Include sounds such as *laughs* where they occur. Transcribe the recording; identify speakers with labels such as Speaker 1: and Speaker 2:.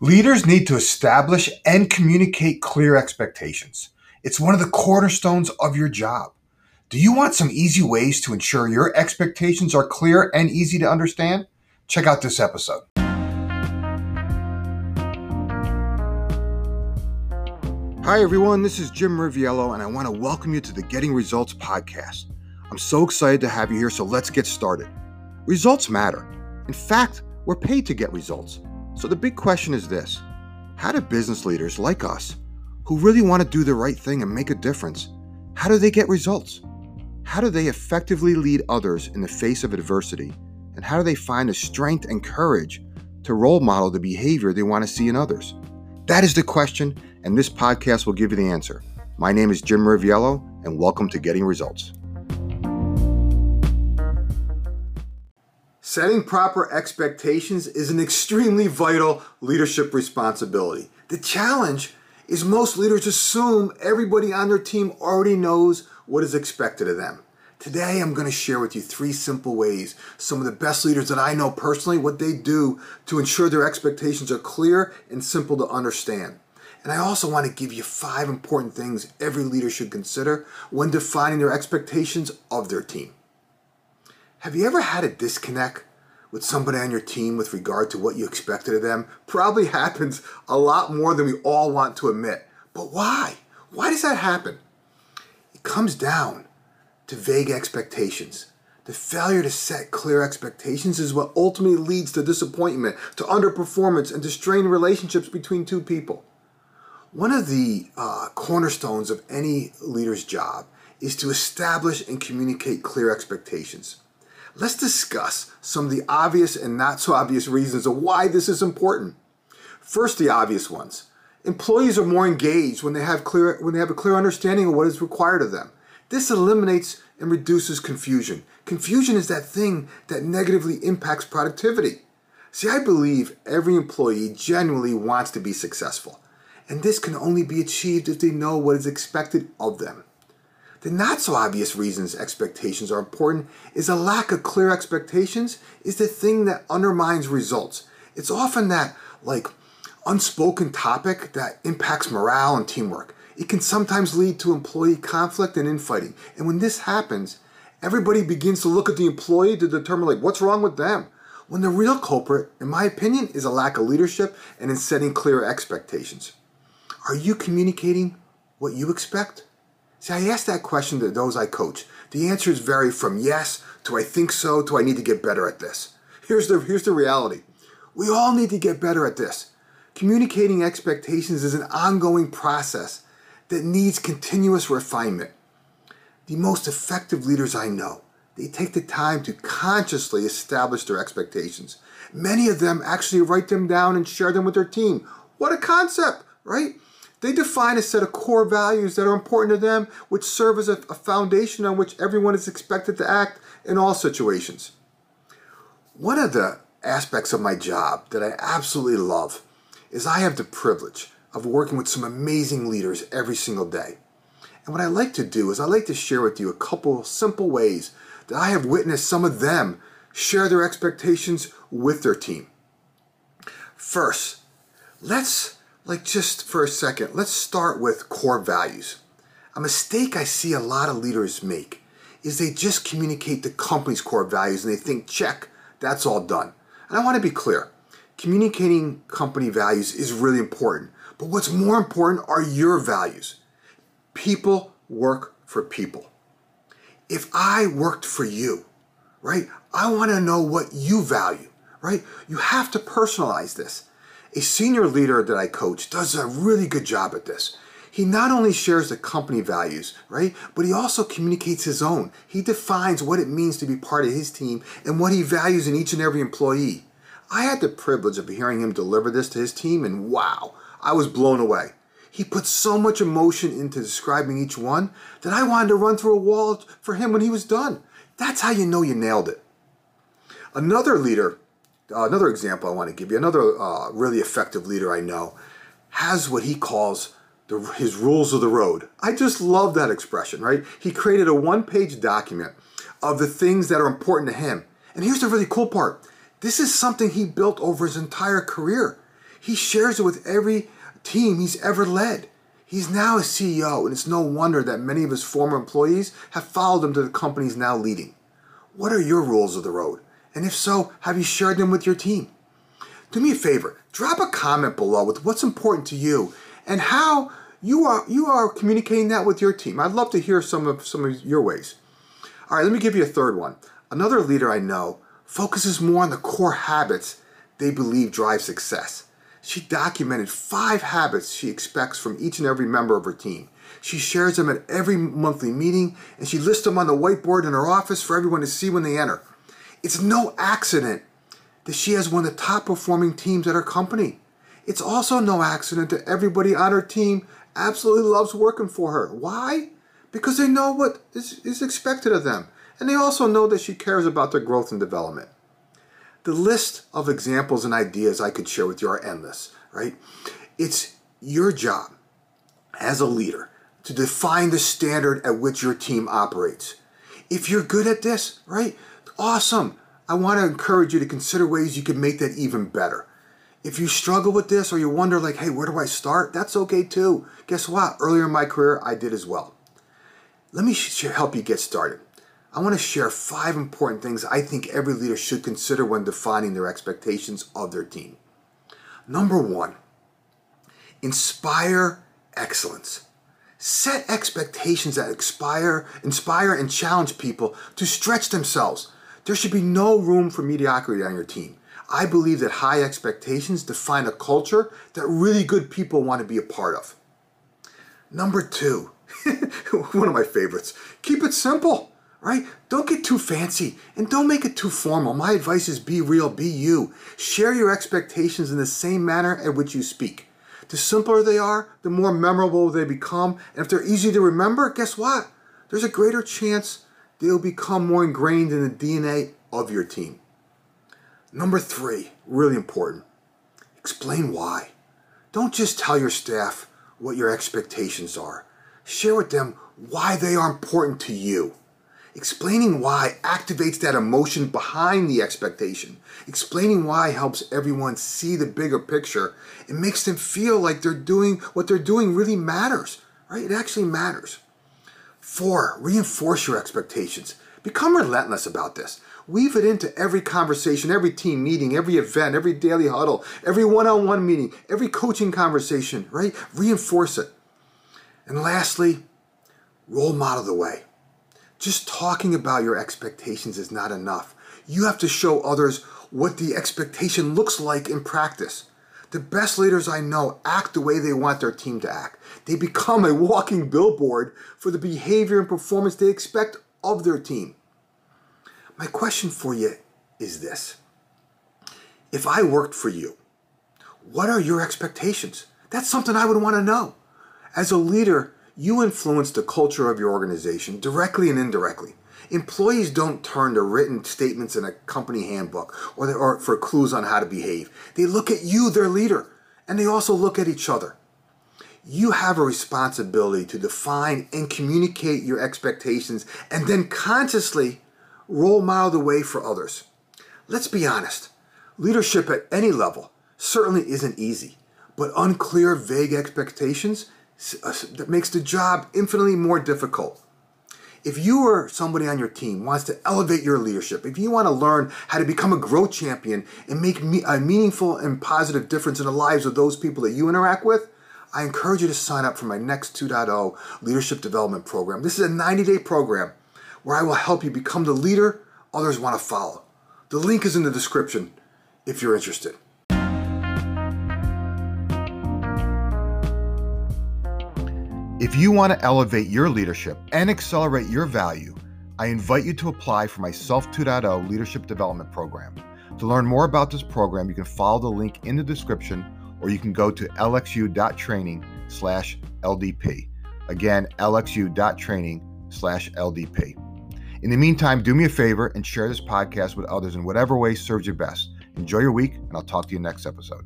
Speaker 1: Leaders need to establish and communicate clear expectations. It's one of the cornerstones of your job. Do you want some easy ways to ensure your expectations are clear and easy to understand? Check out this episode. Hi, everyone. This is Jim Riviello, and I want to welcome you to the Getting Results podcast. I'm so excited to have you here, so let's get started. Results matter. In fact, we're paid to get results. So the big question is this How do business leaders like us, who really want to do the right thing and make a difference, how do they get results? How do they effectively lead others in the face of adversity? And how do they find the strength and courage to role model the behavior they want to see in others? That is the question, and this podcast will give you the answer. My name is Jim Riviello, and welcome to Getting Results. Setting proper expectations is an extremely vital leadership responsibility. The challenge is most leaders assume everybody on their team already knows what is expected of them. Today, I'm going to share with you three simple ways some of the best leaders that I know personally, what they do to ensure their expectations are clear and simple to understand. And I also want to give you five important things every leader should consider when defining their expectations of their team. Have you ever had a disconnect with somebody on your team with regard to what you expected of them? Probably *laughs* happens a lot more than we all want to admit. But why? Why does that happen? It comes down to vague expectations. The failure to set clear expectations is what ultimately leads to disappointment, to underperformance, and to strained relationships between two people. One of the uh, cornerstones of any leader's job is to establish and communicate clear expectations. Let's discuss some of the obvious and not so obvious reasons of why this is important. First, the obvious ones. Employees are more engaged when they have clear when they have a clear understanding of what is required of them. This eliminates and reduces confusion. Confusion is that thing that negatively impacts productivity. See, I believe every employee genuinely wants to be successful, and this can only be achieved if they know what is expected of them. The not so obvious reasons expectations are important is a lack of clear expectations is the thing that undermines results. It's often that like unspoken topic that impacts morale and teamwork. It can sometimes lead to employee conflict and infighting. And when this happens, everybody begins to look at the employee to determine like what's wrong with them. When the real culprit, in my opinion, is a lack of leadership and in setting clear expectations. Are you communicating what you expect? See, I ask that question to those I coach. The answers vary from yes to I think so to I need to get better at this. Here's the, here's the reality we all need to get better at this. Communicating expectations is an ongoing process that needs continuous refinement. The most effective leaders I know, they take the time to consciously establish their expectations. Many of them actually write them down and share them with their team. What a concept, right? They define a set of core values that are important to them, which serve as a, a foundation on which everyone is expected to act in all situations. One of the aspects of my job that I absolutely love is I have the privilege of working with some amazing leaders every single day. And what I like to do is I like to share with you a couple simple ways that I have witnessed some of them share their expectations with their team. First, let's like just for a second, let's start with core values. A mistake I see a lot of leaders make is they just communicate the company's core values and they think, check, that's all done. And I want to be clear communicating company values is really important. But what's more important are your values. People work for people. If I worked for you, right, I want to know what you value, right? You have to personalize this. A senior leader that I coach does a really good job at this. He not only shares the company values, right, but he also communicates his own. He defines what it means to be part of his team and what he values in each and every employee. I had the privilege of hearing him deliver this to his team, and wow, I was blown away. He put so much emotion into describing each one that I wanted to run through a wall for him when he was done. That's how you know you nailed it. Another leader another example I want to give you, another uh, really effective leader I know has what he calls the, his rules of the road. I just love that expression, right? He created a one page document of the things that are important to him. And here's the really cool part this is something he built over his entire career. He shares it with every team he's ever led. He's now a CEO, and it's no wonder that many of his former employees have followed him to the companies now leading. What are your rules of the road? And if so, have you shared them with your team? Do me a favor, drop a comment below with what's important to you and how you are you are communicating that with your team. I'd love to hear some of some of your ways. All right, let me give you a third one. Another leader I know focuses more on the core habits they believe drive success. She documented five habits she expects from each and every member of her team. She shares them at every monthly meeting and she lists them on the whiteboard in her office for everyone to see when they enter. It's no accident that she has one of the top performing teams at her company. It's also no accident that everybody on her team absolutely loves working for her. Why? Because they know what is, is expected of them. And they also know that she cares about their growth and development. The list of examples and ideas I could share with you are endless, right? It's your job as a leader to define the standard at which your team operates. If you're good at this, right? Awesome. I want to encourage you to consider ways you can make that even better. If you struggle with this or you wonder like, hey, where do I start? That's okay too. Guess what? Earlier in my career, I did as well. Let me help you get started. I want to share five important things I think every leader should consider when defining their expectations of their team. Number one, inspire excellence. Set expectations that inspire, inspire and challenge people to stretch themselves. There should be no room for mediocrity on your team. I believe that high expectations define a culture that really good people want to be a part of. Number two, *laughs* one of my favorites, keep it simple right? Don't get too fancy and don't make it too formal. My advice is be real, be you. Share your expectations in the same manner at which you speak. The simpler they are, the more memorable they become. And if they're easy to remember, guess what? There's a greater chance they'll become more ingrained in the DNA of your team. Number three, really important, explain why. Don't just tell your staff what your expectations are. Share with them why they are important to you. Explaining why activates that emotion behind the expectation. Explaining why helps everyone see the bigger picture. It makes them feel like they're doing what they're doing really matters, right? It actually matters. Four, reinforce your expectations. Become relentless about this. Weave it into every conversation, every team meeting, every event, every daily huddle, every one on one meeting, every coaching conversation, right? Reinforce it. And lastly, role model the way. Just talking about your expectations is not enough. You have to show others what the expectation looks like in practice. The best leaders I know act the way they want their team to act. They become a walking billboard for the behavior and performance they expect of their team. My question for you is this If I worked for you, what are your expectations? That's something I would want to know. As a leader, you influence the culture of your organization directly and indirectly. Employees don't turn to written statements in a company handbook or, they, or for clues on how to behave. They look at you, their leader, and they also look at each other. You have a responsibility to define and communicate your expectations and then consciously role model the way for others. Let's be honest, leadership at any level certainly isn't easy, but unclear, vague expectations uh, that makes the job infinitely more difficult. If you or somebody on your team wants to elevate your leadership, if you want to learn how to become a growth champion and make a meaningful and positive difference in the lives of those people that you interact with, I encourage you to sign up for my next 2.0 leadership development program. This is a 90 day program where I will help you become the leader others want to follow. The link is in the description if you're interested. If you want to elevate your leadership and accelerate your value, I invite you to apply for my Self 2.0 Leadership Development Program. To learn more about this program, you can follow the link in the description or you can go to lxu.training slash LDP. Again, lxu.training slash LDP. In the meantime, do me a favor and share this podcast with others in whatever way serves you best. Enjoy your week, and I'll talk to you next episode.